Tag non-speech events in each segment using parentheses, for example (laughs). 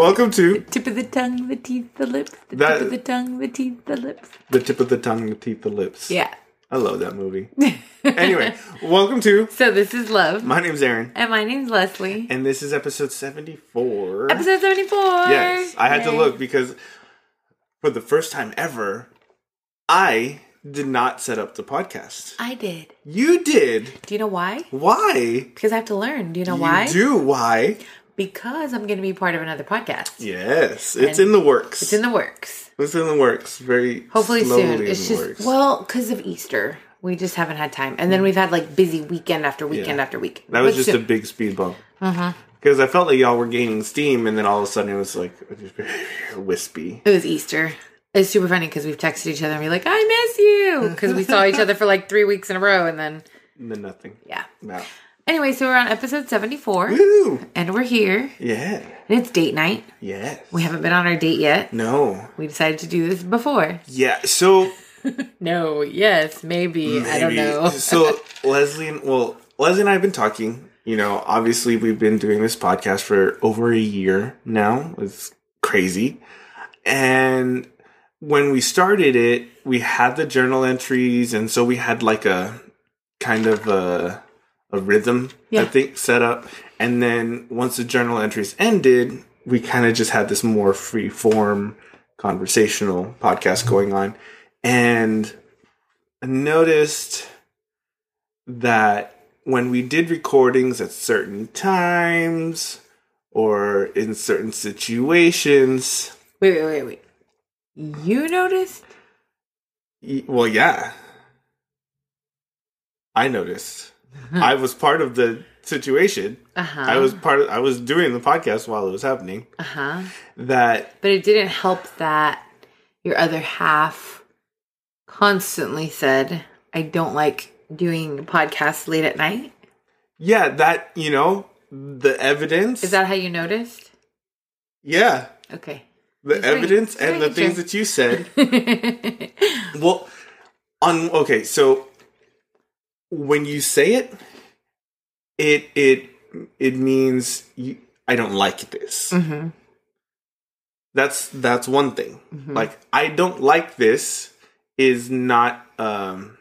Welcome to Tip of the tongue, the teeth, the lips. The That- tip of the tongue, the teeth, the lips. the tip of the tongue, the teeth, the lips. Yeah. I love that movie. (laughs) anyway, welcome to. So this is love. My name's Aaron, and my name's Leslie. and this is episode seventy-four. Episode 74. Yes, I had to Yay. look because for the first time ever, I did not set up the podcast. I did. You did. Do you know why? Why? Because I have to learn. Do you know why? You do. Why? Because I'm going to be part of another podcast. Yes, it's And in the works. It's in the works. It's in the works. Very Hopefully soon. It's just, works. well, because of Easter. We just haven't had time. And then we've had like busy weekend after weekend Yeah. after week. That was But just a big speed bump. Uh-huh. Because I felt like y'all were gaining steam, and then all of a sudden it was like (laughs) wispy. It was Easter. It's super funny because we've texted each other and we're like, I miss you. Because we saw each other for like three weeks in a row. And then, And then nothing. yeah. No. Anyway, so we're on episode 74 Woo! and we're here. Yeah. And it's date night. Yes. We haven't been on our date yet. No. We decided to do this before. Yeah. So (laughs) No, yes, maybe. I don't know. (laughs) so Leslie, and well, Leslie and I have been talking. You know, obviously we've been doing this podcast for over a year now. It's crazy. And when we started it, we had the journal entries, and so we had like a kind of a a rhythm, I think, set up. And then once the journal entries ended, we kind of just had this more free form conversational podcast mm-hmm. going on. And I noticed that when we did recordings at certain times or in certain situations, wait, wait, wait, wait. You noticed? y- well, yeah, I noticed. (laughs) I was part of the situation. Uh huh. I was part of, I was doing the podcast while it was happening. Uh huh. That But it didn't help that your other half constantly said, I don't like doing podcasts late at night. yeah, that you know the evidence. Is that how you noticed? yeah, Okay. the Just evidence and the things that you said. (laughs) Well, on okay, so when you say it, it it it means you, I don't like this. hmm That's that's one thing. Mhm. Like I don't like this is not um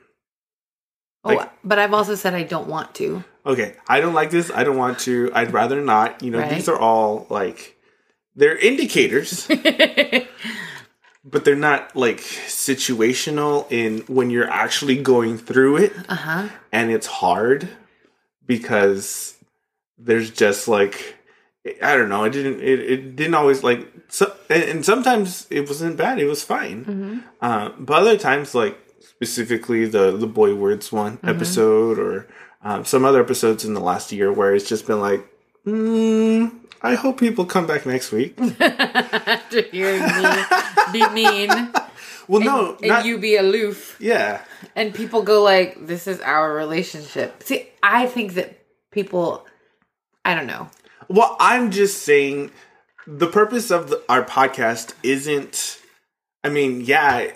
Oh, like- but I've also said I don't want to. okay. I don't like this. I don't want to. I'd rather not. You know, Right. these are all like they're indicators, (laughs) but they're not like situational in when you're actually going through it. Uh huh. and it's hard because there's just like I don't know. It didn't. It, it didn't always like. So, and, and sometimes it wasn't bad. It was fine. Mm-hmm. Uh, but other times, like specifically the the boy words one Mm-hmm. episode, or um, some other episodes in the last year where it's just been like, mm, I hope people come back next week. (laughs) After hearing me be mean Well, no, and not you be aloof. yeah. and people go like this is our relationship see i think that people i don't know Well, I'm just saying the purpose of the, our podcast isn't. I mean, yeah,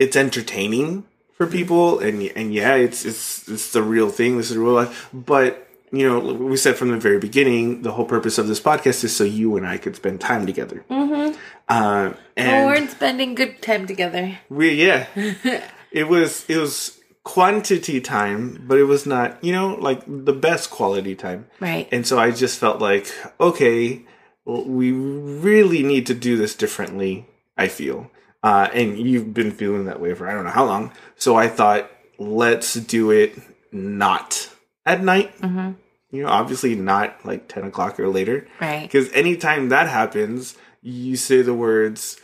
it's entertaining for people, and and yeah, it's it's it's the real thing. This is real life, but you know, we said from the very beginning, the whole purpose of this podcast is so you and I could spend time together. Mm-hmm. Uh, and we're spending good time together we yeah, (laughs) it was it was quantity time, but it was not you know like the best quality time. right And so I just felt like, okay, well, we really need to do this differently, I feel. Uh, and you've been feeling that way for I don't know how long. So I thought, let's do it not at night. Mhm. You know, obviously not like 10 o'clock or later. right Because anytime that happens, you say the words,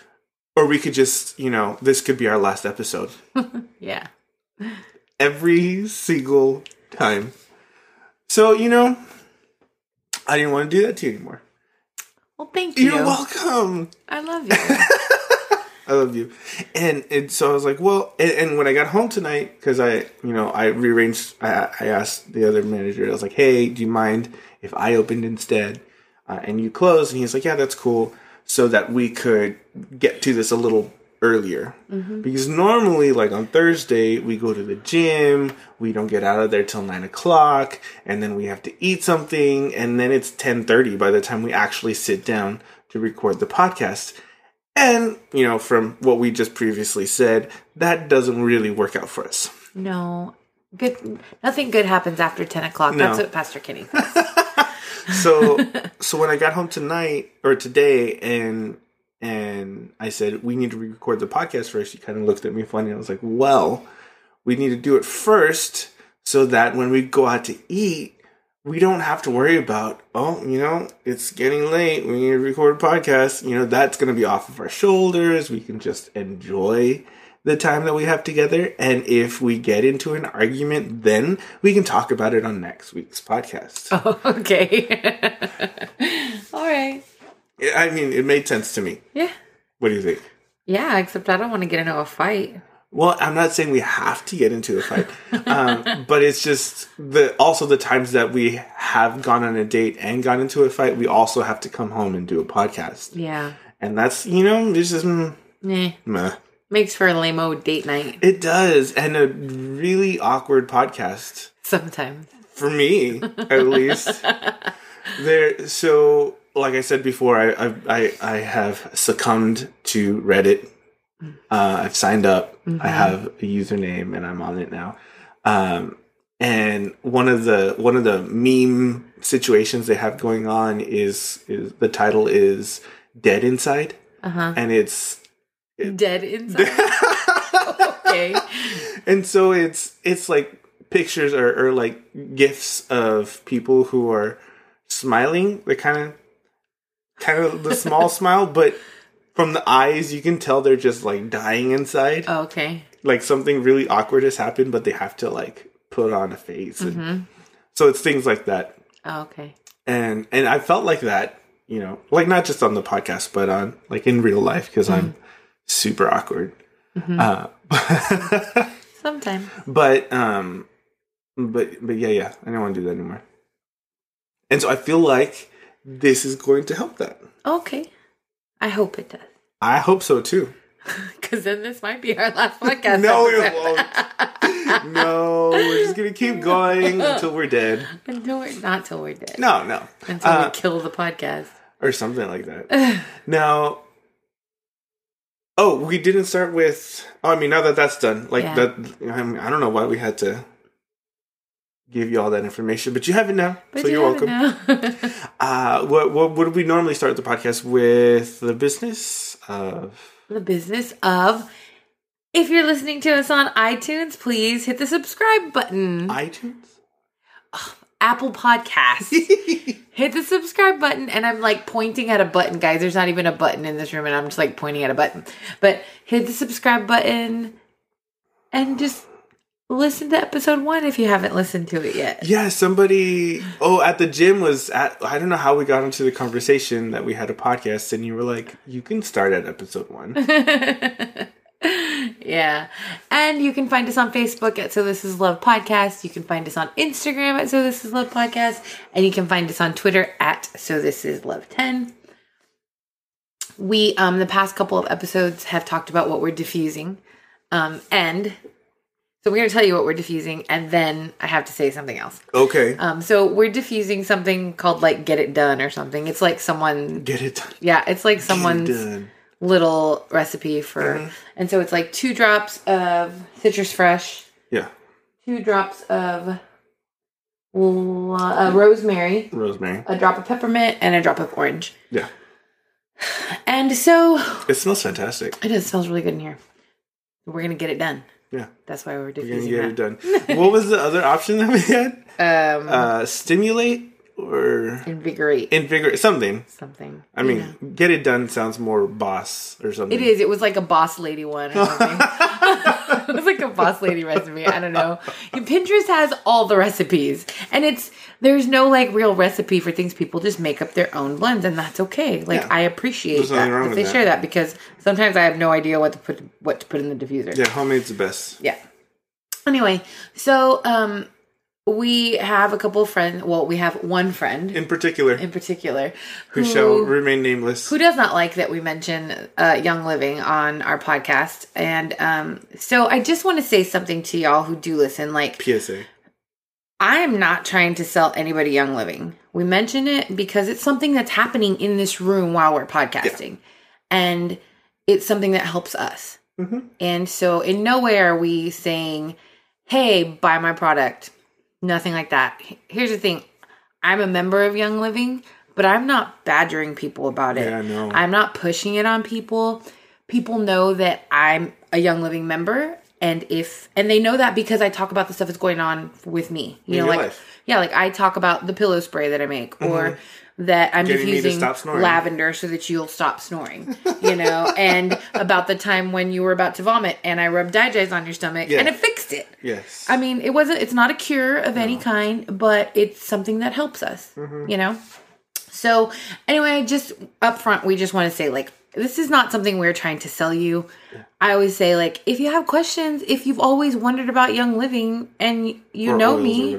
or we could just, you know, this could be our last episode. (laughs) yeah Every single time. So, you know, I didn't want to do that to you anymore. well thank you You're welcome. i love you (laughs) I love you. And and so I was like, well, and, and when I got home tonight, because I, you know, I rearranged. I, I asked the other manager. I was like, hey, do you mind if I opened instead, uh, and you closed? And he's like, yeah, that's cool. So that we could get to this a little earlier because normally like on thursday we go to the gym we don't get out of there till 9 o'clock and then we have to eat something and then it's 10.30 by the time we actually sit down to record the podcast and you know from what we just previously said that doesn't really work out for us No, good. Nothing good happens after ten o'clock. No. That's what Pastor Kenny says. (laughs) (laughs) so so when I got home tonight or today and and I said we need to record the podcast first, he kind of looked at me funny. I was like, well, we need to do it first so that when we go out to eat, we don't have to worry about oh, you know, it's getting late. We need to record a podcast. You know, that's going to be off of our shoulders. We can just enjoy the time that we have together. And if we get into an argument, then we can talk about it on next week's podcast. oh, (laughs) okay. (laughs) All right. I mean, it made sense to me. Yeah. What do you think? Yeah. Except I don't want to get into a fight. Well, I'm not saying we have to get into a fight, um, but it's just the also the times that we have gone on a date and gone into a fight, we also have to come home and do a podcast, Yeah. and that's you know it's just mm, Eh. meh. Makes for a lame date night it does, and a really awkward podcast sometimes. for me at least. (laughs) there, so like I said before, I I I, I have succumbed to Reddit. Uh, I've signed up. I have a username, and I'm on it now. Um, and one of the one of the meme situations they have going on is is the title is "Dead Inside," Uh huh. and it's Dead inside. (laughs) okay. and so it's it's like pictures or, or like gifs of people who are smiling the kind of kind of the small (laughs) smile but from the eyes you can tell they're just like dying inside Oh, okay. like something really awkward has happened but they have to like put on a face and Mhm. so it's things like that Oh, okay. and and i felt like that you know like not just on the podcast but on like in real life because i'm super awkward uh, (laughs) Sometime. but um but but yeah yeah i don't want to do that anymore and so i feel like this is going to help that Okay. I hope it does. I hope so too (laughs) Because then this might be our last podcast. (laughs) no it won't (laughs) no we're just gonna keep going until we're dead Until we're not till we're dead. no no Until Uh, we kill the podcast. or something like that (sighs) now oh we didn't start with oh, i mean now that that's done like Yeah. that I, mean, I don't know why we had to give you all that information but you have it now But so you it welcome now. Uh, what, what would we normally start the podcast with? The business of the business of. If you're listening to us on iTunes, please hit the subscribe button. iTunes. Apple Podcasts. (laughs) hit the subscribe button and i'm like pointing at a button guys there's not even a button in this room and i'm just like pointing at a button but hit the subscribe button and just listen to episode one if you haven't listened to it yet yeah, somebody. Oh, at the gym was at. I don't know how we got into the conversation that we had a podcast, and you were like, "You can start at episode one." (laughs) yeah and you can find us on facebook at so this is love podcast you can find us on instagram at so this is love podcast and you can find us on twitter at so this is love 10 we um the past couple of episodes have talked about what we're diffusing um and so we're going to tell you what we're diffusing and then i have to say something else. Okay, um so we're diffusing something called like get it done or something. It's like someone get it Done. yeah it's like someone's little recipe for and so it's like two drops of citrus fresh Yeah, two drops of uh, rosemary rosemary. a drop of peppermint and a drop of orange. Yeah, and so it smells fantastic. it does smells really good in here. We're gonna get it done Yeah, that's why we're we're gonna diffusing get it done. what was the other option that we had? um Uh, stimulate or invigorate invigorate something. something I mean, get it done sounds more boss or something. it is it was like a boss lady one (laughs) or something it was like a boss lady recipe i don't know pinterest has all the recipes and it's there's no like real recipe for things people just make up their own blends and that's okay like Yeah. i appreciate that if they that. share that because sometimes i have no idea what to put what to put in the diffuser Yeah, homemade's the best. yeah. Anyway, so um we have a couple of friends. Well, we have one friend In particular, in particular who shall remain nameless. who does not like that we mention uh, Young Living on our podcast. And um, so I just want to say something to y'all who do listen. Like, PSA. I am not trying to sell anybody Young Living. We mention it because it's something that's happening in this room while we're podcasting. And it's something that helps us. And so, in no way are we saying, hey, buy my product. Nothing like that. Here's the thing I'm a member of Young Living, but I'm not badgering people about it. Yeah, I know. I'm not pushing it on people. People know that I'm a Young Living member. And if and they know that because I talk about the stuff that's going on with me. You In know, like life. yeah, like I talk about the pillow spray that I make or mm-hmm. That I'm. Getting to diffusing lavender so that you'll stop snoring. You know, (laughs) and about the time when you were about to vomit and I rubbed DiGize on your stomach Yeah. and it fixed it. Yes. I mean, it wasn't. It's not a cure of any kind, but it's something that helps us. Mm-hmm. You know. So anyway, just up front, we just want to say like this is not something we're trying to sell you. I always say like if you have questions, if you've always wondered about Young Living and y- you Or know me.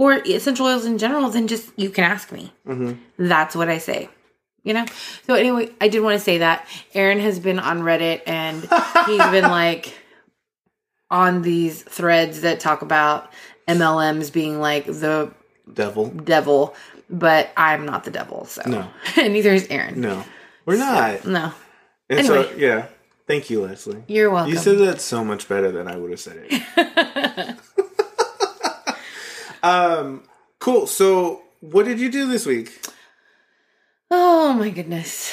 Or essential oils in general, then just you can ask me. Mm-hmm. That's what I say. You know. So anyway, I did want to say that Aaron has been on Reddit and he's been (laughs) like on these threads that talk about MLMs being like the Devil. devil, but I'm not the devil. So No. (laughs) and neither is Aaron. No. We're not. No, And so, yeah. Thank you, Leslie. you're welcome. You said that so much better than I would have said it. (laughs) um, cool. So, what did you do this week? oh my goodness,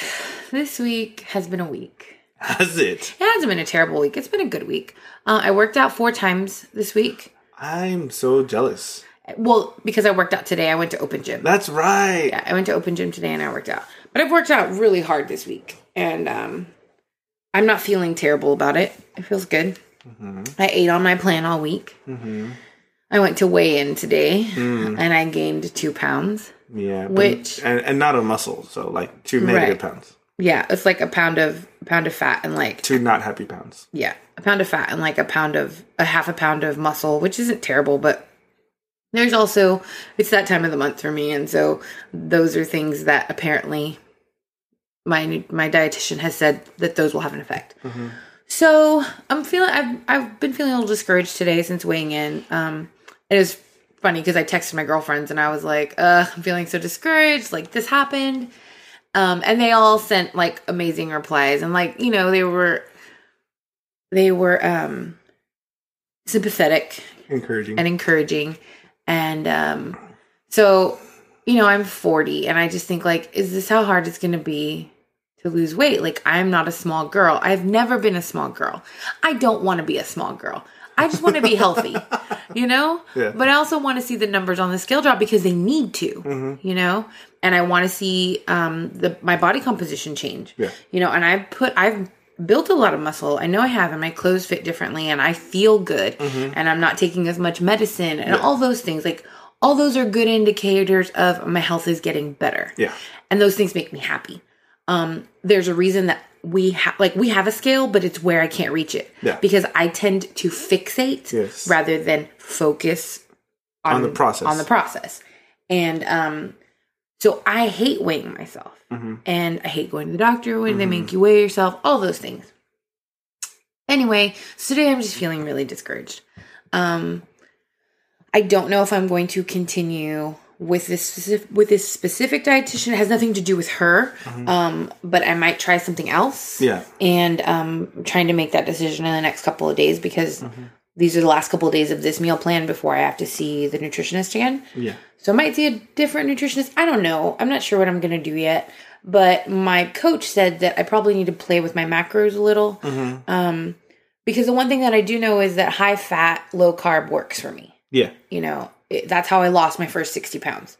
this week has been a week. Has it? It hasn't been a terrible week. It's been a good week. Uh, I worked out four times this week. I'm so jealous. Well, because I worked out today, I went to open gym. That's right. Yeah, I went to open gym today and I worked out. But I've worked out really hard this week, and um, I'm not feeling terrible about it. It feels good. I ate on my plan all week. I went to weigh in today, and I gained two pounds. Yeah. Which- and, and not a muscle, so like two negative Right. pounds. Yeah, it's like a pound of pound of fat and like Two not happy pounds. yeah, a pound of fat and like a pound of a half a pound of muscle, which isn't terrible, but there's also it's that time of the month for me, and so those are things that apparently my my dietitian has said that those will have an effect. So I'm feeling I've I've been feeling a little discouraged today since weighing in. Um, it was funny because I texted my girlfriends and I was like, uh, I'm feeling so discouraged. Like this happened. Um, and they all sent like amazing replies and like, you know, they were they were um sympathetic Encouraging. and encouraging. And um so, you know, I'm 40 and I just think like, is this how hard it's gonna be to lose weight? Like I'm not a small girl. I've never been a small girl. I don't want to be a small girl. I just want to be healthy, you know? Yeah. But I also want to see the numbers on the scale drop because they need to, you know? And I want to see um the my body composition change. Yeah. You know, and I've put I've built a lot of muscle. I know I have and my clothes fit differently and I feel good and I'm not taking as much medicine and all those things. Like all those are good indicators of my health is getting better yeah. and those things make me happy. Um, there's a reason that we have like we have a scale, but it's where I can't reach it. Yeah. Because I tend to fixate Yes. rather than focus on, On the process. On the process. And um so I hate weighing myself. Mm-hmm. And I hate going to the doctor when they make you weigh yourself, all those things. Anyway, so today I'm just feeling really discouraged. Um I don't know if I'm going to continue with this specific with this specific dietitian. It has nothing to do with her, um, but I might try something else. Mm-hmm. Yeah. and um, I'm trying to make that decision in the next couple of days because Mm-hmm. these are the last couple of days of this meal plan before I have to see the nutritionist again. Yeah. So I might see a different nutritionist. I don't know. I'm not sure what I'm going to do yet. But my coach said that I probably need to play with my macros a little. Um, because the one thing that I do know is that high fat, low carb works for me. Yeah. You know, it, that's how I lost my first 60 pounds.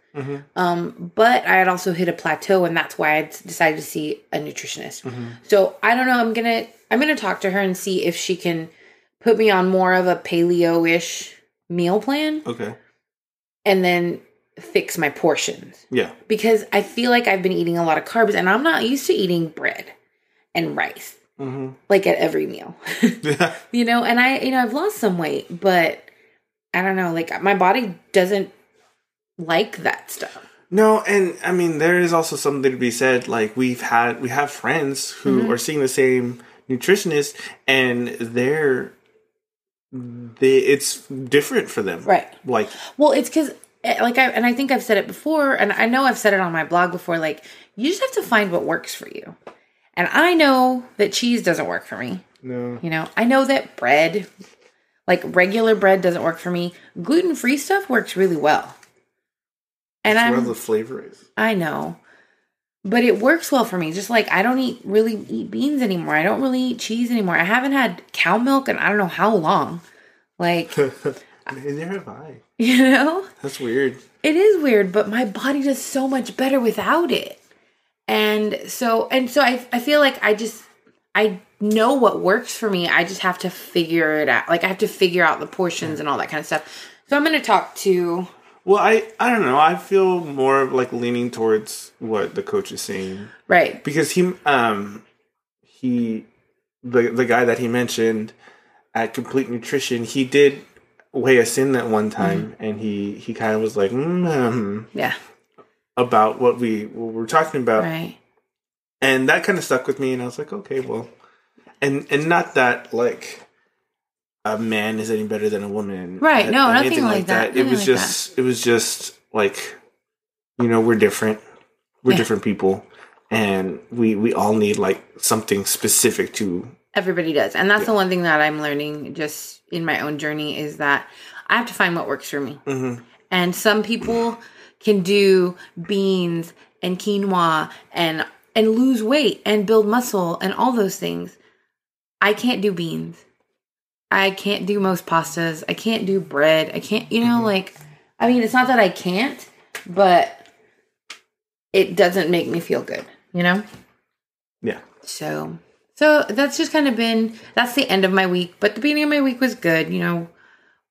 Um, but I had also hit a plateau, and that's why I decided to see a nutritionist. So I don't know. I'm gonna I'm gonna talk to her and see if she can put me on more of a paleo ish meal plan, Okay. and then fix my portions Yeah. because I feel like I've been eating a lot of carbs, and I'm not used to eating bread and rice Mm-hmm. like at every meal. (laughs) you know, and I you know I've lost some weight, but I don't know, like my body doesn't like that stuff. No, and I mean there is also something to be said. Like we've had we have friends who Mm-hmm. are seeing the same nutritionist, and they're they it's different for them, Right. Like Well, it's because, like, I and I think I've said it before, and I know I've said it on my blog before. Like, you just have to find what works for you. And I know that cheese doesn't work for me. no, You know, I know that bread, like regular bread, doesn't work for me. Gluten free stuff works really well. And that's where I'm, the flavor is. I know, but it works well for me. Just like I don't eat really eat beans anymore. I don't really eat cheese anymore. I haven't had cow milk and I don't know how long. Like, (laughs) Neither have I. (laughs) you know. That's weird. It is weird, but my body does so much better without it. And so and so I I feel like I just I know what works for me. I just have to figure it out. Like I have to figure out the portions and all that kind of stuff. So I'm going to talk to Well, I I don't know. I feel more like leaning towards what the coach is saying right. because he um he the the guy that he mentioned at Complete Nutrition he did weigh us in that one time and he he kind of was like mm, um, Yeah. about what we what we're talking about Right. And that kind of stuck with me and I was like okay well and and not that like a man is any better than a woman Right, no, nothing like that, it nothing was like just it was just like you know we're different we're Yeah. different people and we we all need like something specific to Everybody does. And that's the one thing that I'm learning just in my own journey is that I have to find what works for me. Mhm. And some people can do beans and quinoa and and lose weight and build muscle and all those things. I can't do beans. I can't do most pastas. I can't do bread. I can't, you know, mm-hmm. like I mean, it's not that I can't, but it doesn't make me feel good, you know? yeah So, so that's just kind of been that's the end of my week. But the beginning of my week was good. You know,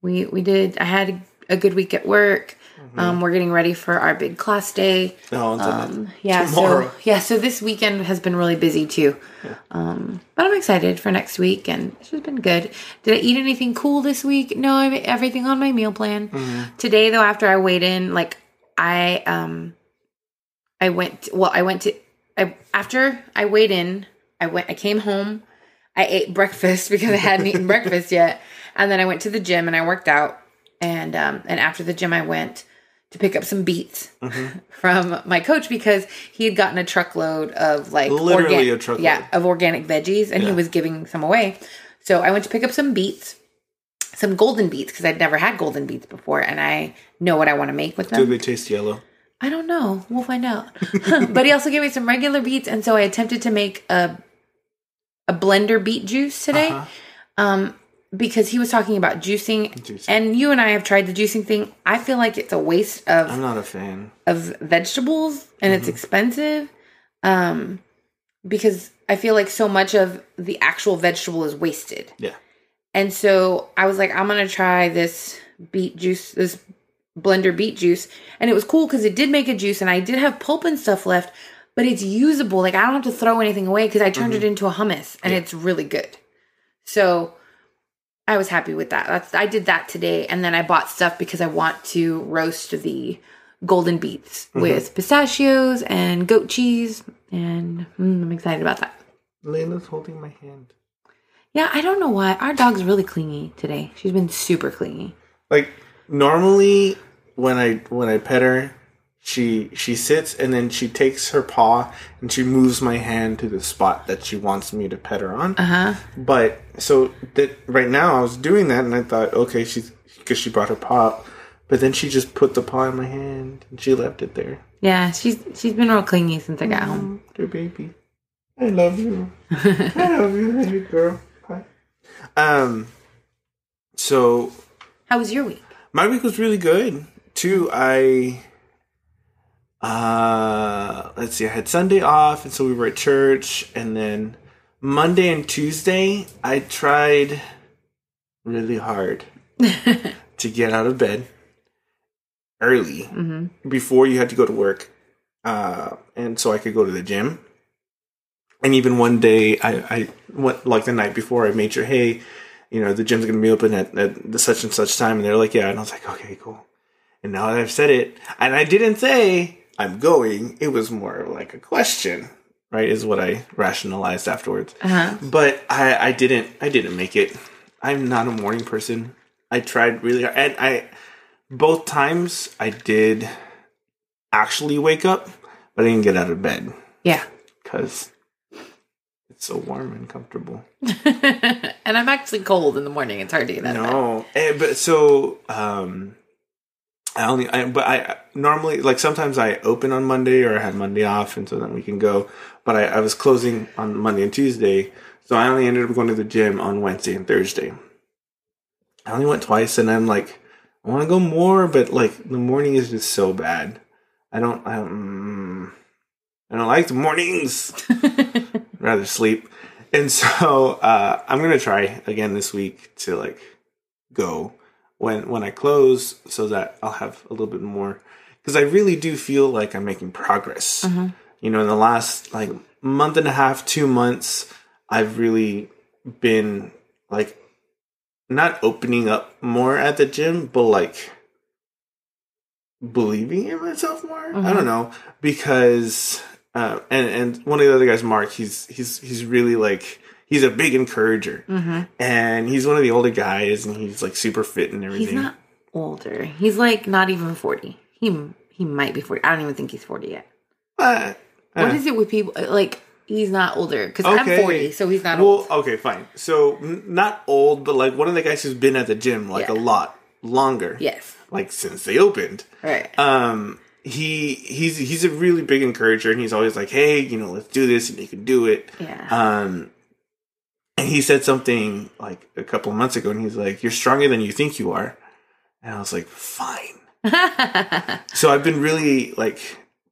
we we did. I had a good week at work. Um, we're getting ready for our big class day. one's Um, yeah, Tomorrow. so yeah, so this weekend has been really busy too. Um, but I'm excited for next week, and it's just been good. Did I eat anything cool this week? No, I ate everything on my meal plan. Today, though, after I weighed in, like I um, I went. Well, I went to. I after I weighed in, I went. I came home. I ate breakfast (laughs) because I hadn't eaten breakfast yet, and then I went to the gym and I worked out. And um, and after the gym, I went to pick up some beets (laughs) from my coach because he had gotten a truckload of like Literally organ- a truckload. yeah, of organic veggies, and he was giving some away. So I went to pick up some beets, some golden beets because I'd never had golden beets before, and I know what I want to make with them. do they taste yellow I don't know. We'll find out. (laughs) (laughs) but he also gave me some regular beets, and so I attempted to make a a blender beet juice today. Uh-huh. Um, because he was talking about juicing, Juicing. and you and I have tried the juicing thing. I feel like it's a waste of i'm not a fan of vegetables and Mm-hmm. it's expensive um because i feel like so much of the actual vegetable is wasted yeah and so i was like i'm gonna try this beet juice this blender beet juice and it was cool because it did make a juice and i did have pulp and stuff left but it's usable like i don't have to throw anything away because i turned Mm-hmm. it into a hummus and it's really good so I was happy with that. That's I did that today, and then I bought stuff because I want to roast the golden beets Mm-hmm. with pistachios and goat cheese, and mm, I'm excited about that. layla's holding my hand Yeah, I don't know why our dog's really clingy today. She's been super clingy. like normally when i when i pet her she she sits and then she takes her paw and she moves my hand to the spot that she wants me to pet her on Uh huh. but so that right now i was doing that and i thought okay she's because she brought her paw up but then she just put the paw in my hand and she left it there Yeah, she's she's been real clingy since I got home. dear baby (laughs) i love you i love you baby girl Hi. um so How was your week? my week was really good too i uh let's see i had sunday off and so we were at church and then monday and tuesday i tried really hard (laughs) to get out of bed early hmm before you had to go to work uh and so i could go to the gym and even one day i i went like the night before i made sure hey you know, the gym's going to be open at, at the such and such time. And they're like, yeah. And I was like, okay, cool. And now that I've said it, and I didn't say I'm going, it was more like a question, right? Is what I rationalized afterwards. Uh-huh. But I, I didn't, I didn't make it. I'm not a morning person. I tried really hard. And I, both times I did actually wake up, but I didn't get out of bed Yeah. because it's so warm and comfortable. (laughs) and I'm actually cold in the morning. It's hard to get out of bed. No, Eh, but so um, I only, I, but I normally like sometimes I open on Monday or I had Monday off, and so then we can go. But I, I was closing on Monday and Tuesday, so I only ended up going to the gym on Wednesday and Thursday. I only went twice, and I'm like, I want to go more, but like the morning is just so bad. I don't, I don't, mm, I don't like the mornings. (laughs) rather sleep. And so uh, I'm gonna try again this week to like go when when I close, so that I'll have a little bit more. Because I really do feel like I'm making progress. You know, in the last like month and a half, two months, I've really been like not opening up more at the gym, but like believing in myself more. I don't know because uh, and and one of the other guys, Mark, he's he's he's really like he's a big encourager, and he's one of the older guys, and he's like super fit and everything. He's not older. He's like not even 40. He he might be 40. I don't even think he's 40 yet. Uh, What uh, is it with people like he's not older cuz Okay. I'm 40, so he's not well, old. okay, fine. So n- not old, but like one of the guys who's been at the gym like Yeah. a lot longer, Yes. like since they opened. Right. um he he's he's a really big encourager and he's always like hey you know let's do this and you can do it yeah. um and he said something like a couple of months ago and he's like you're stronger than you think you are. And i was like fine. (laughs) So i've been really like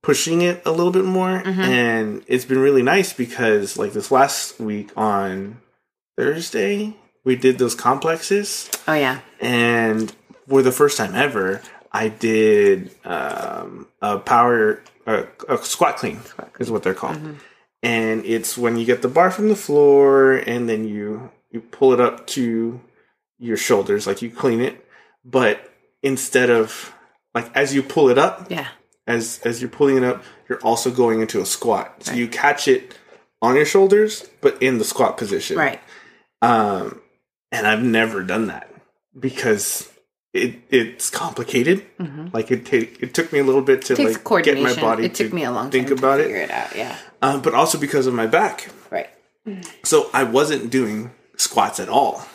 pushing it a little bit more and it's been really nice because like this last week on thursday we did those complexes. Oh yeah. and for the first time ever, I did um, a power a, a squat clean is what they're called, and it's when you get the bar from the floor and then you you pull it up to your shoulders, like you clean it, but instead of like as you pull it up, Yeah. as as you're pulling it up, you're also going into a squat. So you catch it on your shoulders, but in the squat position, Right. um, and I've never done that because it it's complicated. Like it take it took me a little bit to Mm-hmm. Like get my body. it took to me a long think time about to it, figure it out. Yeah. um, but also because of my back. Right. So I wasn't doing squats at all.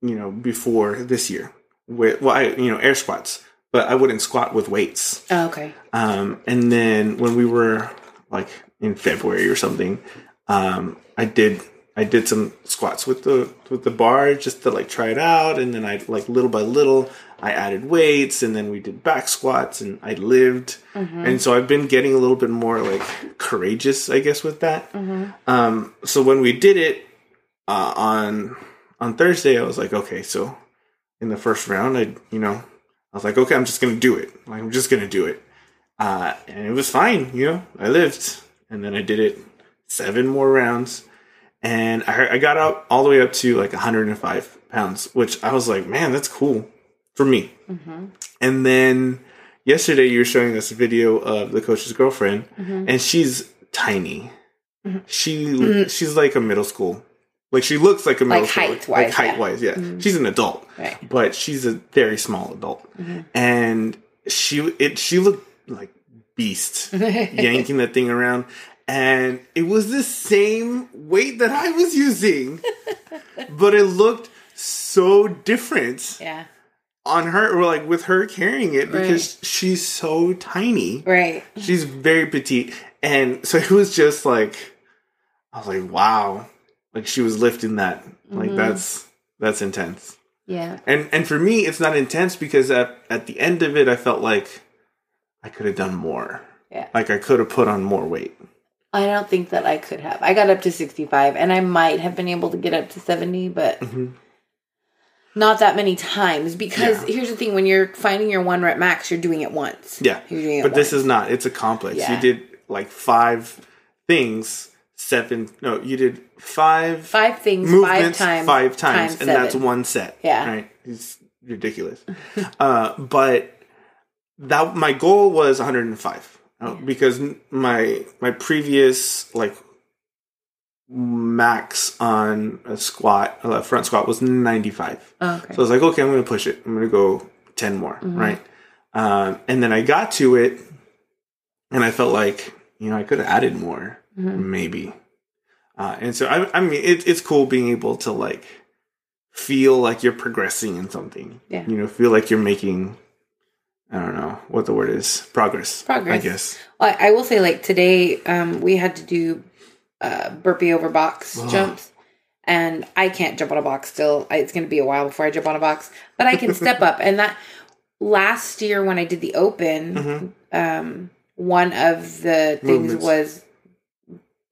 You know, before this year, with well, I you know air squats, but I wouldn't squat with weights. Oh, okay. Um, and then when we were like in February or something, um, I did I did some squats with the with the bar just to like try it out, and then I like little by little I added weights, and then we did back squats, and I lived, and so I've been getting a little bit more like courageous, I guess, with that. Um, so when we did it uh, on on Thursday, I was like, okay, so in the first round, I you know I was like, okay, I'm just gonna do it. Like, I'm just gonna do it. Uh, and it was fine, you know. I lived, and then I did it seven more rounds, and I, I got up all the way up to like 105 pounds, which I was like, man, that's cool for me. Mm-hmm. And then yesterday, you were showing us a video of the coach's girlfriend, mm-hmm. and she's tiny. Mm-hmm. She she's like a middle school. Like she looks like a middle Like school, height-wise, like height yeah. wise, yeah. She's an adult, Right. but she's a very small adult, and she it she looked like beast (laughs) yanking that thing around, and it was the same weight that I was using, (laughs) but it looked so different Yeah. on her, or like with her carrying it because she's so tiny. Right. She's very petite, and so it was just like I was like, wow, like she was lifting that. Like mm-hmm. that's that's intense. Yeah. And and for me, it's not intense because at at the end of it, I felt like I could have done more. Yeah. Like I could have put on more weight. I don't think that I could have. I got up to 65 and I might have been able to get up to 70, but not that many times because Mm-hmm. Yeah. here's the thing when you're finding your one rep max, you're doing it once. Yeah, it but this is not. It's a complex. Yeah. You did like five things seven. No, you did five Five things, movements five times, five times, and that's one set. Yeah. right. It's ridiculous. (laughs) uh, but that my goal was 105 uh, because my my previous like max on a squat, a front squat was 95. Oh, okay. So I was like, okay, I'm going to push it. I'm going to go 10 more, Mm-hmm. right? Um, and then I got to it and I felt like, you know, I could have added more, Mm-hmm. maybe. Uh, and so, I, I mean, it, it's cool being able to like feel like you're progressing in something. Yeah. You know, feel like you're making, I don't know what the word is, progress. Progress. I guess. I, I will say, like today, um, we had to do uh, burpee over box Oh. jumps, and I can't jump on a box still. I, it's going to be a while before I jump on a box, but I can step up. And that last year when I did the open, Mhm. um, one of the things Movements. was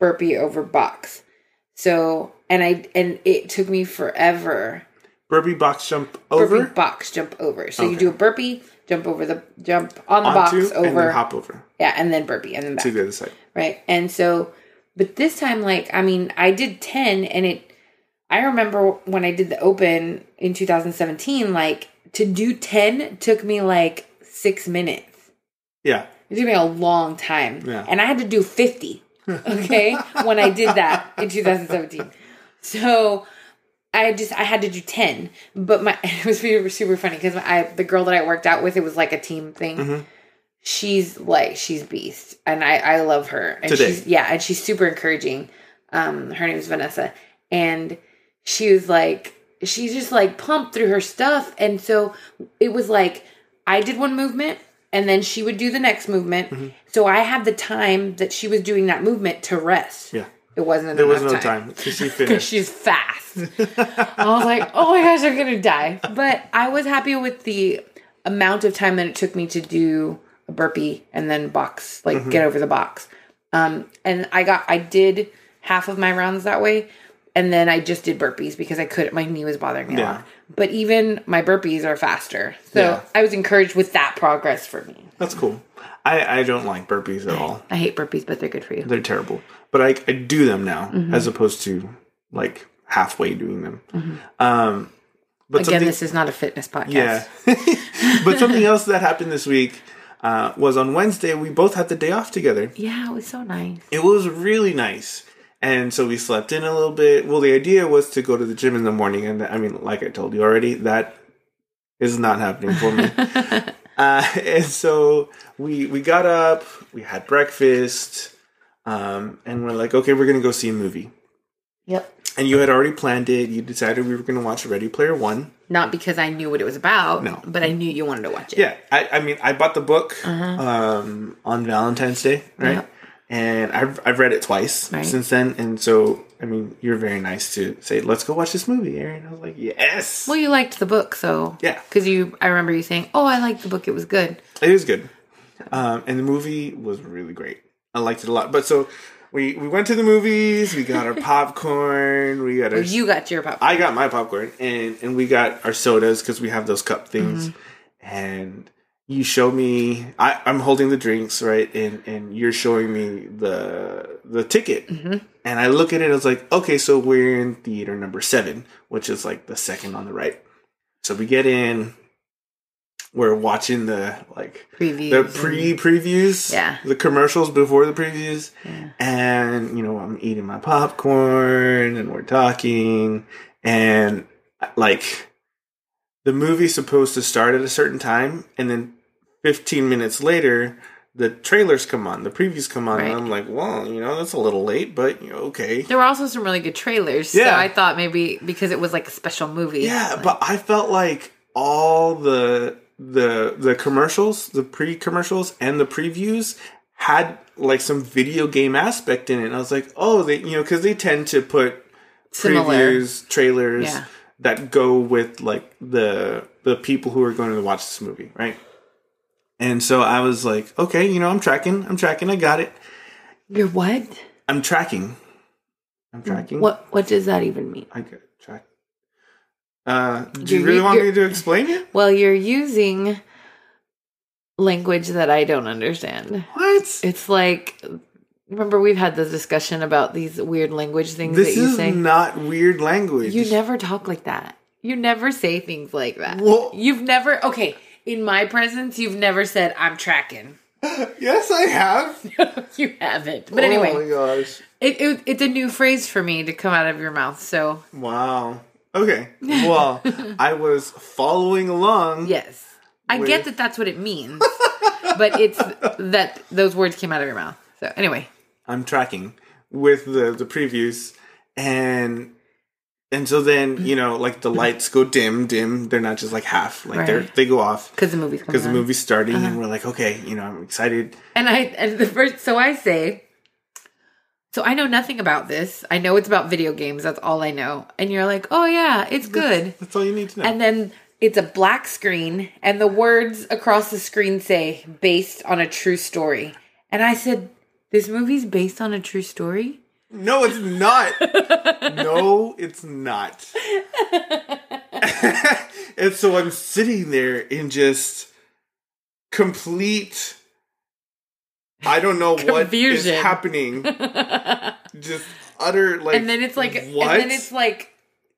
burpee over box. So, and I and it took me forever Burpee box jump over. burpee box jump over. So you do a burpee, jump over the jump on the onto, box and over, then hop over yeah, and then burpee and then back to the other side. right? And so, but this time, like, I mean, I did 10 and it, I remember when I did the open in 2017, like, to do 10 took me like six minutes. Yeah. It took me a long time. Yeah. And I had to do 50, okay, (laughs) when I did that in 2017. So, I just I had to do ten, but my (laughs) it was super, super funny because I the girl that I worked out with it was like a team thing Mhm. she's like she's beast and i i love her and Today. she's yeah and she's super encouraging um her name's vanessa and she was like she's just like pumped through her stuff and so it was like i did one movement and then she would do the next movement Mm-hmm. so i had the time that she was doing that movement to rest Yeah. It wasn't There was no time because she because (laughs) finished. she's fast. I was like, oh my gosh, I'm gonna die. But I was happy with the amount of time that it took me to do a burpee and then box, like Mm-hmm. get over the box. Um, and I got, I did half of my rounds that way, and then I just did burpees because I couldn't. My knee was bothering me a lot. But even my burpees are faster, so Yeah. I was encouraged with that progress for me. That's cool. I, I don't like burpees at all. I hate burpees, but they're good for you. They're terrible. But I, I do them now Mm-hmm. as opposed to like halfway doing them. Um, but Again, this is not a fitness podcast. yeah. (laughs) but something else that happened this week uh, was on Wednesday. We both had the day off together. Yeah, it was so nice. It was really nice. And so we slept in a little bit. Well, the idea was to go to the gym in the morning. And I mean, like I told you already, that is not happening for me. (laughs) uh, (laughs) and so we we got up, we had breakfast, um, and we're like, okay, we're gonna go see a movie. Yep. And you had already planned it. You decided we were gonna watch Ready Player One. Not because I knew what it was about, No. but I knew you wanted to watch it. Yeah, I, I mean, I bought the book um, on Valentine's Day, right? Yep. And I've I've read it twice Right. since then, and so I mean, you're very nice to say, "Let's go watch this movie," Aaron. I was like, "Yes, Well, you liked the book, so Yeah. Because you, I remember you saying, "Oh, I liked the book; it was good." It was good." Um, and the movie was really great. I liked it a lot. But so we we went to the movies. We got our (laughs) popcorn. We got our You got your popcorn. I got my popcorn and and we got our sodas because we have those cup things. Mm-hmm. And you show me, I, I'm holding the drinks right, and and you're showing me the the ticket. Mm-hmm. And I look at it, I was like, okay, so we're in theater number seven, which is like the second on the right. So we get in. We're watching the like Previews. the pre previews, Yeah. the commercials before the previews, Yeah. and you know I'm eating my popcorn and we're talking, and like the movie's supposed to start at a certain time, and then 15 minutes later the trailers come on, the previews come on, Right. and I'm like, well, you know that's a little late, but you know, okay. There were also some really good trailers, so Yeah. I thought maybe because it was like a special movie. Yeah, like- but I felt like all the the the commercials, the pre commercials and the previews had like some video game aspect in it. And I was like, oh, they you know because they tend to put Similar. previews, trailers Yeah. that go with like the the people who are going to watch this movie, right? And so I was like, okay, you know, I'm tracking, I'm tracking, I got it. you're what? I'm tracking. I'm mm. tracking. What? What does that even mean? I got track. Uh, do you really want me to explain it? Well, you're using language that I don't understand. What? It's like Remember, we've had this discussion about these weird language things This that you is say. not weird language. You never talk like that. You never say things like that. Well- you've never okay. In my presence, you've never said I'm tracking. (laughs) yes, I have. you haven't. But anyway, Oh my gosh. it, it, it's a new phrase for me to come out of your mouth. So Wow. Okay. (laughs) Well, I was following along. yes, I With- get that that's what it means, but it's (laughs) that those words came out of your mouth. So anyway, I'm tracking with the the previews and and so then, you know, like the lights go dim, dim. They're not just like half. Like they're Right. they go off because the movie's because the movie's starting Uh-huh. and we're like, okay, you know, I'm excited. And I and the first so I say so I know nothing about this. I know it's about video games. That's all I know. And you're like, "Oh yeah, it's good." That's all you need to know. And then it's a black screen and the words across the screen say based on a true story. And I said, "This movie's based on a true story?" no, it's not. (laughs) no, it's not. (laughs) (laughs) and so I'm sitting there in just complete I don't know what is happening. (laughs) Just utter like and then it's like what? and then it's like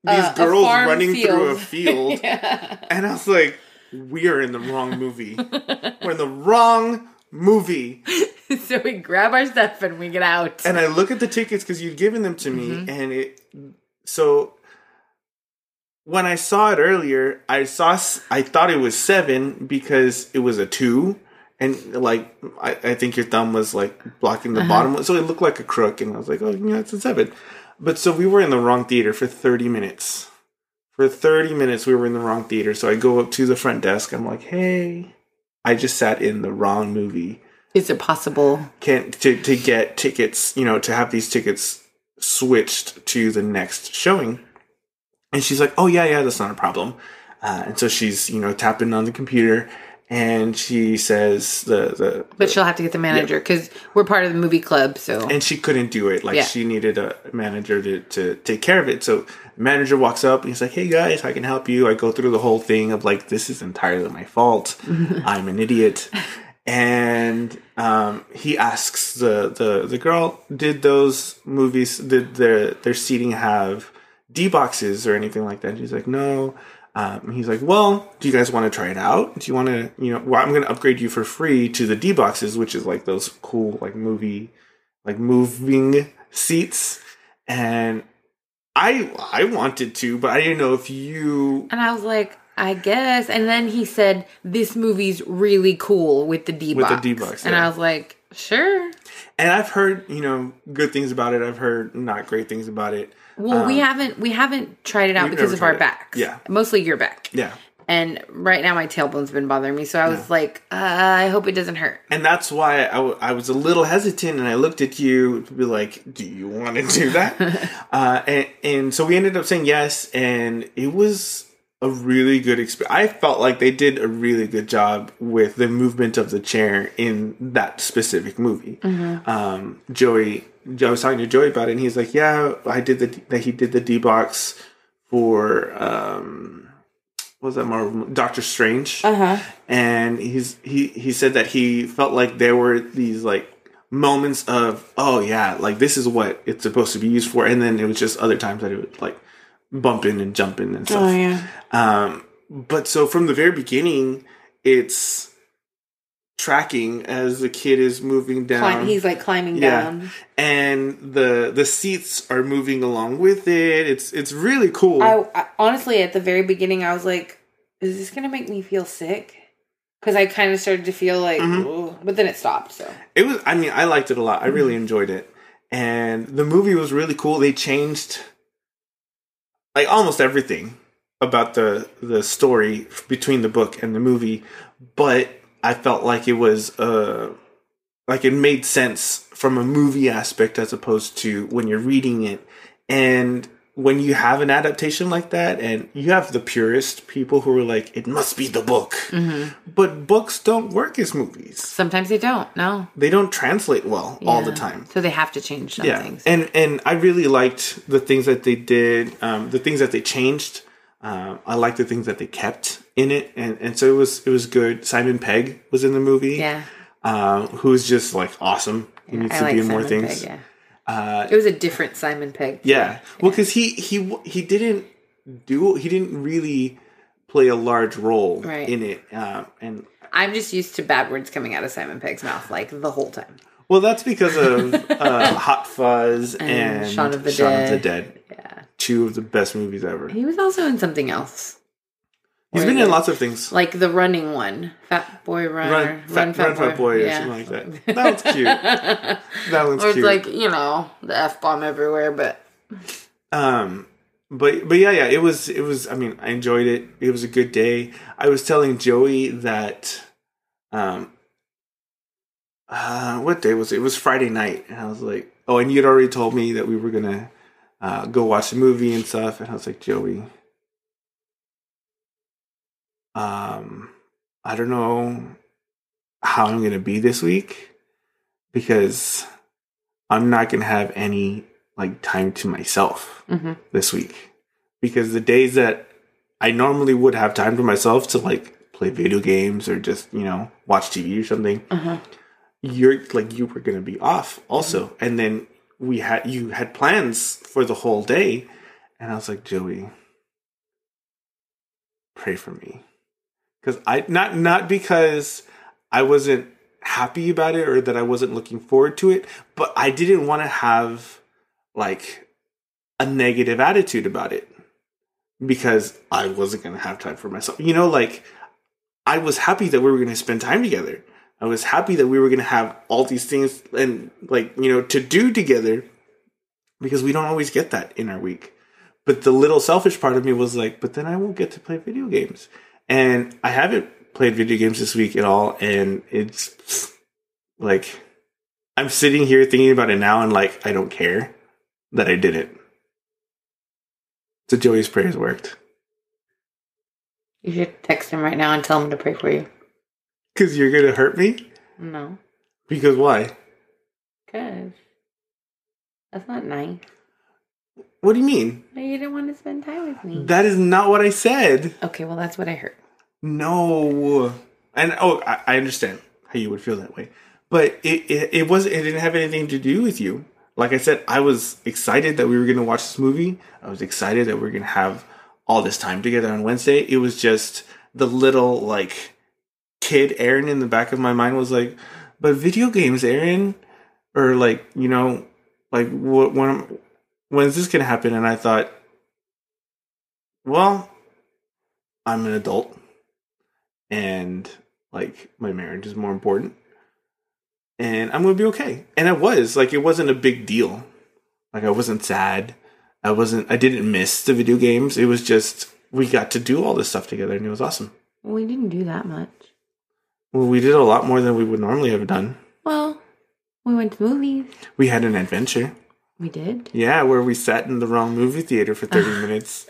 these uh, a girls running through a field. (laughs) field. And I was like, we are in the wrong movie. (laughs) We're in the wrong movie. so we grab our stuff and we get out. And I look at the tickets because you'd given them to me, Mm-hmm. and it. So when I saw it earlier, I saw I thought it was seven because it was a two, and like I, I think your thumb was like blocking Uh-huh. the bottom, one, so it looked like a crook, and I was like, oh yeah, it's a seven. But so we were in the wrong theater for thirty minutes. For thirty minutes, we were in the wrong theater. So I go up to the front desk. I'm like, hey, I just sat in the wrong movie Is it possible? can to to get tickets, you know, to have these tickets switched to the next showing. And she's like, "Oh yeah, yeah, that's not a problem." Uh, and so she's, you know, tapping on the computer, and she says the the But she'll have to get the manager because we're part of the movie club. So and she couldn't do it. Like Yeah. she needed a manager to, to take care of it. So manager walks up and he's like, Hey guys, I can help you. I go through the whole thing of like, this is entirely my fault. (laughs) I'm an idiot. And um, he asks the, the, the girl, did those movies, did their, their seating have D boxes or anything like that? And she's like, no. Um, he's like, well, do you guys want to try it out? Do you want to, you know, well, I'm going to upgrade you for free to the D boxes, which is like those cool, like movie, like moving seats. And I, I wanted to, but I didn't know if you, and I was like, I guess. And then he said, "This movie's really cool with the D box. With box." the D-box, and. I was like, "Sure." and I've heard, you know, good things about it. I've heard not great things about it. Well, we haven't we haven't tried it out because of our it. backs. Yeah. mostly your back. Yeah. And right now my tailbone's been bothering me, so I was like, uh, I hope it doesn't hurt. And that's why I, w- I was a little hesitant and I looked at you to be like, do you want to do that? (laughs) uh, and, and so we ended up saying yes. And it was a really good experience. I felt like they did a really good job with the movement of the chair in that specific movie. Um, Joey, I was talking to Joey about it and he's like, yeah, I did the, that he did the D box for, um, what was that Marvel? Doctor Strange Uh huh. and he's he he said that he felt like there were these like moments of oh yeah like this is what it's supposed to be used for and then it was just other times that it would like bumping and jumping and stuff Oh yeah. um but so from the very beginning it's tracking as the kid is moving down Climb, he's like climbing yeah. down. and the the seats are moving along with it it's it's really cool I, I honestly at the very beginning I was like, is this gonna make me feel sick? Because I kind of started to feel like, Mm-hmm. But then it stopped. So It was. I mean, I liked it a lot. I really enjoyed it, and the movie was really cool. They changed like almost everything about the the story between the book and the movie, but I felt like it was uh like it made sense from a movie aspect as opposed to when you're reading it, and when you have an adaptation like that, and you have the purist people who are like, it must be the book, but books don't work as movies sometimes they don't. No, they don't translate well all the time. So they have to change some Yeah, things. and and I really liked the things that they did, um, the things that they changed. Um, I like the things that they kept in it, and and so it was it was good. Simon Pegg was in the movie, yeah. um, who's just like awesome. He Yeah, needs I to like be in more things. Pegg, yeah. Uh, It was a different Simon Pegg. yeah. Well, because he he he didn't do he didn't really play a large role Right. in it, um, and I'm just used to bad words coming out of Simon Pegg's mouth like the whole time. well, that's because of uh, (laughs) Hot Fuzz and, And Shaun of the Shaun Dead. of the Dead, Yeah. Two of the best movies ever. He was also in something else. He's been in lots of things. Like the running one. Fat Boy Run. Run, or fat, run, fat boy, or Yeah. something like that. That one's cute. (laughs) That one's cute. or it's cute. like, you know, the F bomb everywhere, but Um, but but yeah, yeah, it was it was. I mean, I enjoyed it. It was a good day. I was telling Joey that, um, uh, what day was it? It was Friday night, and I was like, oh, and you'd already told me that we were gonna uh, go watch the movie and stuff, and I was like, Joey, um, I don't know how I'm gonna be this week because I'm not gonna have any like time to myself Mhm. this week because the days that I normally would have time to myself to like play video games or just you know watch TV or something, uh-huh. you're like you were gonna be off also, and then we had you had plans for the whole day, and I was like Joey, pray for me because I not not because I wasn't happy about it or that I wasn't looking forward to it, but I didn't want to have like a negative attitude about it because I wasn't going to have time for myself. You know, like I was happy that we were going to spend time together. I was happy that we were going to have all these things and like, you know, to do together because we don't always get that in our week. But the little selfish part of me was like, but then I won't get to play video games. And I haven't played video games this week at all. And it's like, I'm sitting here thinking about it now and like, I don't care that I did it. So Joey's prayers worked. You should text him right now and tell him to pray for you. Because you're going to hurt me? No. Because why? Because that's not nice. What do you mean? You didn't want to spend time with me. That is not what I said. okay, well, that's what I heard. No. And oh, I, I understand how you would feel that way. But it, it, it wasn't, it didn't have anything to do with you. Like I said, I was excited that we were going to watch this movie. I was excited that we are going to have all this time together on Wednesday. It was just the little like kid Aaron in the back of my mind was like, but video games, Aaron, or like, you know, like what, when, when is this to happen? And I thought, well, I'm an adult and like my marriage is more important and I'm gonna be okay. And I was like, it wasn't a big deal. Like I wasn't sad. I wasn't. I didn't miss the video games. It was just we got to do all this stuff together, and it was awesome. We didn't do that much. Well, we did a lot more than we would normally have done. Well, we went to movies. We had an adventure. We did. Yeah, where we sat in the wrong movie theater for 30 (laughs) minutes.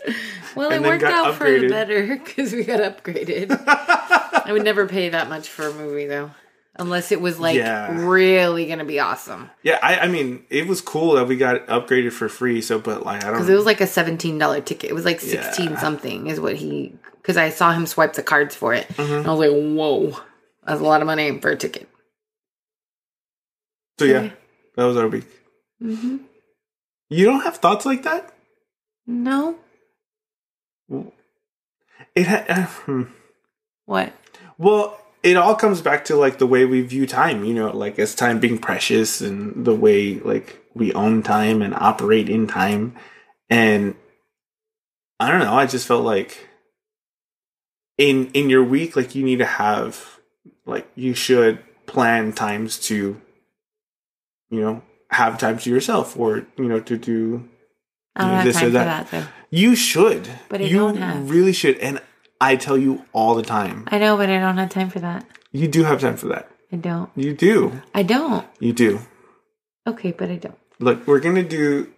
Well, it worked out for the better because we got upgraded. (laughs) I would never pay that much for a movie though, unless it was like Yeah. really gonna be awesome. Yeah, I, I mean, it was cool that we got upgraded for free. So, but like, I don't. Because it was like a seventeen dollar ticket. It was like sixteen Yeah. something is what he. Because I saw him swipe the cards for it, Mm-hmm. and I was like, "Whoa, that's a lot of money for a ticket." so yeah, that was our week. hmm You don't have thoughts like that? No, It ha- uh, hmm. what? well, it all comes back to like the way we view time. You know, like as time being precious, and the way like we own time and operate in time. And I don't know. I just felt like in in your week, like you need to have like you should plan times to, you know, have time to yourself, or you know, to do I don't Yeah, have this or that. that. You should. But I you don't have. really should. And I tell you all the time. I know, but I don't have time for that. You do have time for that. I don't. You do. I don't. You do. Okay, but I don't. Look, we're gonna do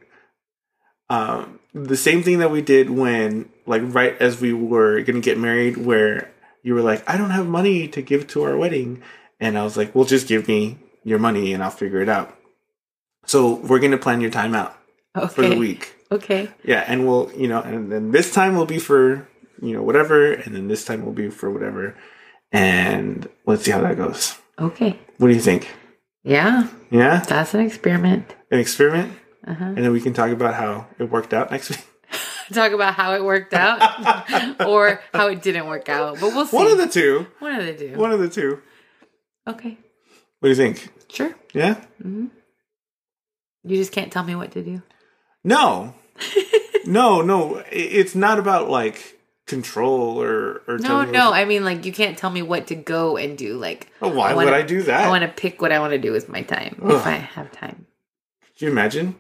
um the same thing that we did when like right as we were gonna get married where you were like, I don't have money to give to our wedding and I was like, Well just give me your money and I'll figure it out. So we're gonna plan your time out Okay. for the week. Okay. Yeah, and we'll, you know, and then this time will be for, you know, whatever, and then this time will be for whatever. And let's see how that goes. Okay. What do you think? Yeah, Yeah, that's an experiment. an experiment, Uh-huh. and then we can talk about how it worked out next week. Talk about how it worked out (laughs) or how it didn't work out, but we'll see. One of the two. One of the two. One of the two. Okay, What do you think? sure. Yeah. Mm-hmm. You just can't tell me what to do. No. (laughs) no, no. It's not about like control or or No, no. I mean, like, you can't tell me what to go and do. Like, Oh, why wanna- would I do that? I want to pick what I want to do with my time Ugh. if I have time. Can you imagine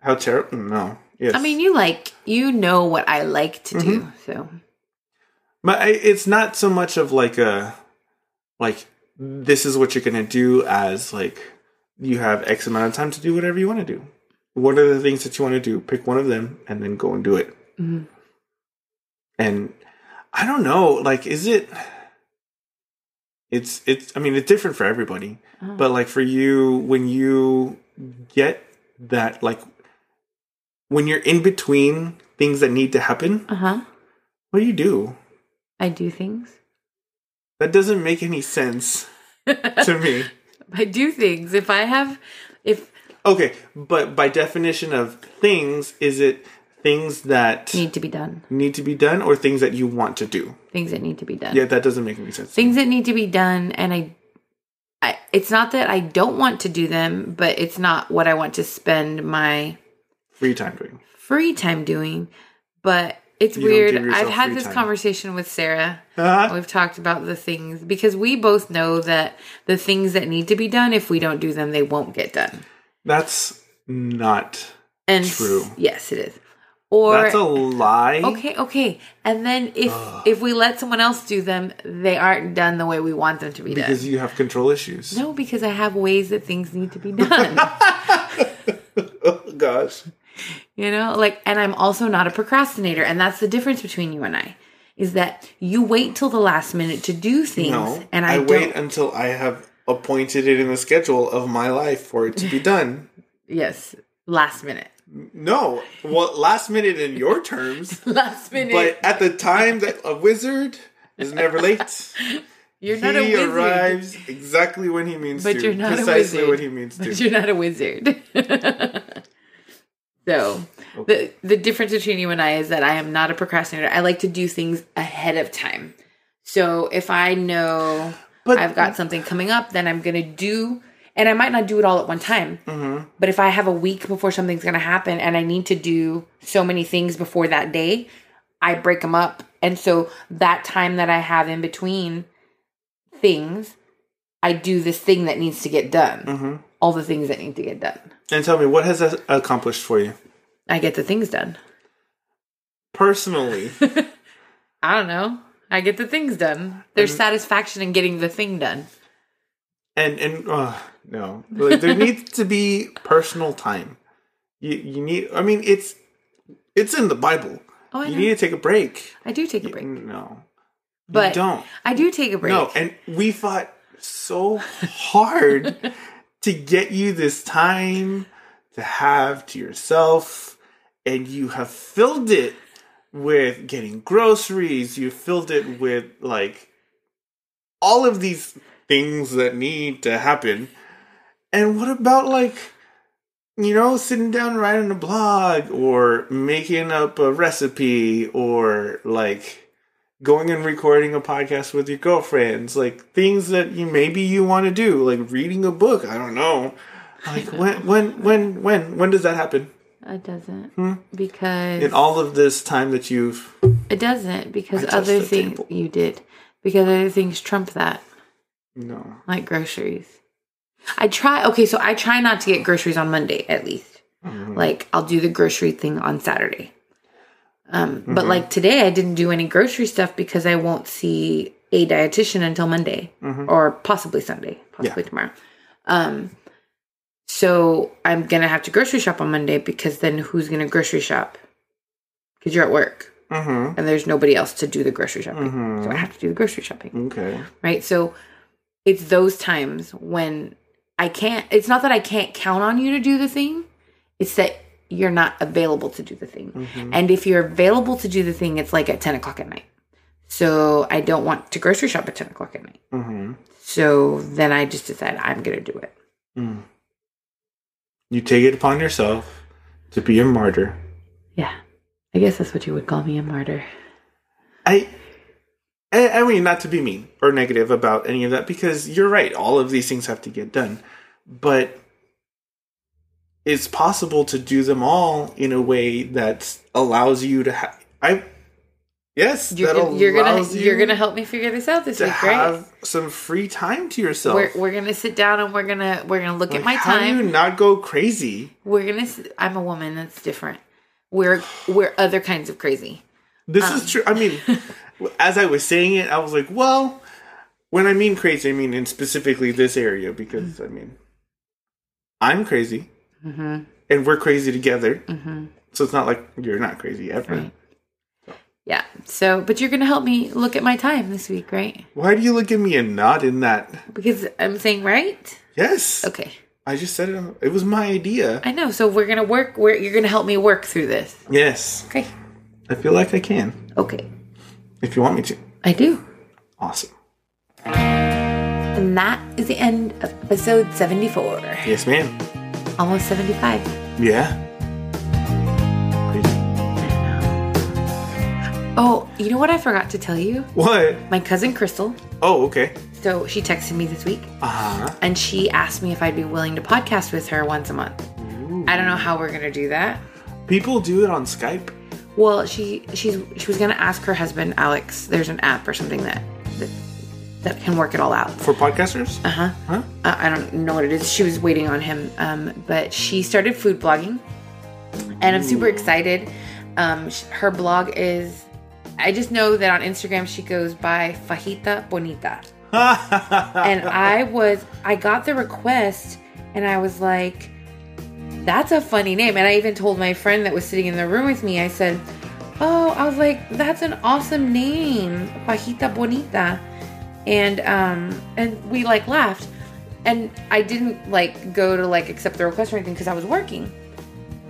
how terrible? No. Yes. I mean, you like, you know what I like to do. Mm-hmm. So, but I, it's not so much of like a like this is what you're gonna do as like you have X amount of time to do whatever you want to do. What are the things that you want to do? Pick one of them and then go and do it. Mhm. And I don't know, like, is it? It's it's. I mean, it's different for everybody. Oh. But like for you, when you get that, like, when you're in between things that need to happen, uh huh. what do you do? I do things. That doesn't make any sense (laughs) to me. I do things. If I have, if Okay, but by definition of things, is it things that need to be done, need to be done or things that you want to do? things that need to be done. Yeah, that doesn't make any sense. things that need to be done and I, I it's not that I don't want to do them, but it's not what I want to spend my Free time doing. free time doing. But it's You weird. I've had this time. conversation with Sarah. Uh-huh. We've talked about the things because we both know that the things that need to be done, if we don't do them, they won't get done. That's not And True. yes, it is. Or That's a lie. Okay, okay. And then if if we let someone else do them, they aren't done the way we want them to be done. Because you have control issues. No, because I have ways that things need to be done. (laughs) oh gosh. You know, like, and I'm also not a procrastinator. And that's the difference between you and I is that you wait till the last minute to do things. No. and I, I, wait until I have appointed it in the schedule of my life for it to be (laughs) done. yes, last minute. no. Well, last minute in your terms. (laughs) Last minute. But at the time that a wizard is never late. (laughs) you're not a wizard. he arrives exactly when he means But to. you're not a precisely wizard. what he means But to. you're not a wizard. So the the difference between you and I is that I am not a procrastinator. I like to do things ahead of time. So if I know But I've got something coming up, then I'm gonna do and I might not do it all at one time. Mm-hmm. But if I have a week before something's gonna happen and I need to do so many things before that day, I break them up. And so that time that I have in between things, I do this thing that needs to get done. Mm-hmm. All the things that need to get done. And tell me what has that accomplished for you I get the things done. personally. (laughs) I don't know. I get the things done. There's satisfaction in getting the thing done. and and uh, no, like, there needs (laughs) to be personal time. You you need. I mean, it's it's in the Bible. Oh, I you know. need to take a break. I do take a break. No, But you don't. I do take a break. No, and we fought so hard (laughs) to get you this time to have to yourself, and you have filled it with getting groceries. You filled it with like all of these things that need to happen. And what about like you know, sitting down writing a blog or making up a recipe or like going and recording a podcast with your girlfriends, like things that you maybe you want to do, like reading a book. I don't know. Like (laughs) when when when when when does that happen? It doesn't. Hmm? Because In all of this time that you've it doesn't because other things table. you did. Because other things trump that. no. Like groceries. I try okay, so I try not to get groceries on Monday at least. Mhm. Like I'll do the grocery thing on Saturday. Um, Mm-hmm. but like today I didn't do any grocery stuff because I won't see a dietitian until Monday Mhm. or possibly Sunday, possibly tomorrow. Um, so I'm gonna have to grocery shop on Monday because then who's gonna grocery shop? Because you're at work Mm-hmm. and there's nobody else to do the grocery shopping, Mhm. so I have to do the grocery shopping Okay. right? So it's those times when I can't, it's not that I can't count on you to do the thing, it's that you're not available to do the thing. Mhm. And if you're available to do the thing, it's like at 10 o'clock at night. So I don't want to grocery shop at 10 o'clock at night. Mm-hmm. So then I just decide I'm going to do it. You take it upon yourself to be a martyr. Yeah. I guess that's what you would call me a martyr. I, I, I mean, not to be mean or negative about any of that, because you're right. All of these things have to get done, but it's possible to do them all in a way that allows you to have. I, yes, You're, that gonna, you're gonna allows you're gonna help me figure this out this to week, right? have some free time to yourself. We're, we're gonna sit down and we're gonna we're gonna look Like, at my how time. do you not go crazy? We're gonna. I'm a woman. That's different. We're we're other kinds of crazy. This Um. is true. I mean, (laughs) as I was saying it, I was like, well, when I mean crazy, I mean in specifically this area because I mean, I'm crazy, Mm-hmm. and we're crazy together. Mm-hmm. So it's not like you're not crazy ever. Right. Yeah. So, but you're gonna help me look at my time this week, right? Why do you look at me and nod in that? Because I'm saying right. Yes, Okay. I just said it. It was my idea. I know. So we're gonna work. Where you're gonna help me work through this. Yes, Okay. I feel like I can. Okay. If you want me to, I do. awesome. And that is the end of episode 74. Yes, ma'am. Almost 75. Yeah. Oh, you know what I forgot to tell you? What? My cousin Crystal. Oh, okay. So she texted me this week Uh huh. and she asked me if I'd be willing to podcast with her once a month. I don't know how we're gonna do that. People do it on Skype. Well, she she's she was gonna ask her husband Alex. There's an app or something that that, can work it all out. For podcasters? Uh huh. Huh? Uh, I don't know what it is. She was waiting on him, um, but she started food blogging, and I'm super excited. Um, sh- her blog is. I just know that on Instagram she goes by Fajita Bonita. (laughs) and I was I got the request and I was like that's a funny name and I even told my friend that was sitting in the room with me I said oh I was like that's an awesome name Fajita Bonita and um and we like laughed and I didn't like go to like accept the request or anything because I was working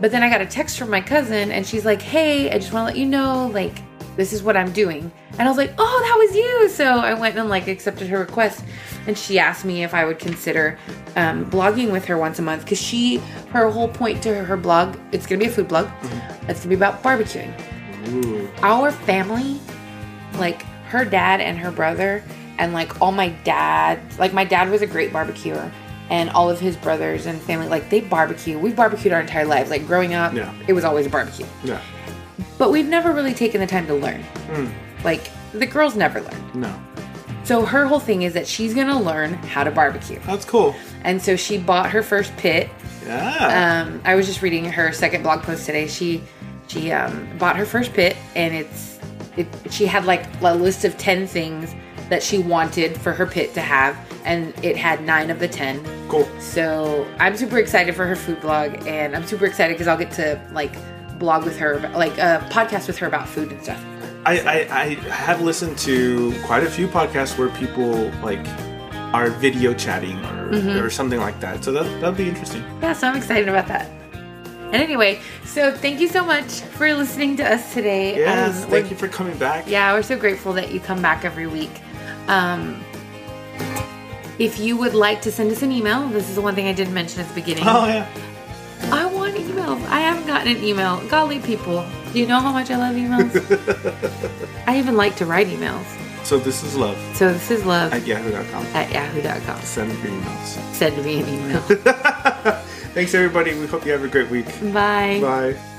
but then I got a text from my cousin and she's like hey I just want to let you know like this is what I'm doing. And I was like, oh, that was you. So I went and like accepted her request. And she asked me if I would consider um, blogging with her once a month because she, her whole point to her, her blog, it's going to be a food blog. It's going to be about barbecuing. Ooh. Our family, like her dad and her brother, and like all my dad, like my dad was a great barbecuer. And all of his brothers and family, like they barbecue. We've barbecued our entire lives. Like growing up, Yeah. it was always a barbecue Yeah. but we've never really taken the time to learn. Mm. Like the girls never learn. No. So her whole thing is that she's gonna learn how to barbecue, That's cool. and so she bought her first pit. Yeah. Um, I was just reading her second blog post today. She she um, bought her first pit, and it's it. She had like a list of ten things that she wanted for her pit to have, and it had nine of the ten. cool. So I'm super excited for her food blog, and I'm super excited because I'll get to like blog with her, like a podcast with her about food and stuff. I, I, I have listened to quite a few podcasts where people like are video chatting or, Mm-hmm. or something like that. So that that'd be interesting. Yeah, so I'm excited about that. And anyway, so thank you so much for listening to us today. Yes. Um, thank you for coming back. Yeah, we're so grateful that you come back every week. Um, if you would like to send us an email, this is the one thing I didn't mention at the beginning. Oh yeah. I want emails. I haven't gotten an email. Golly, people. Do you know how much I love emails? (laughs) I even like to write emails. So this is love So this is love at yahoo.com. at yahoo.com. Send your emails. Send me an email. (laughs) Thanks everybody. We hope you have a great week. Bye. Bye.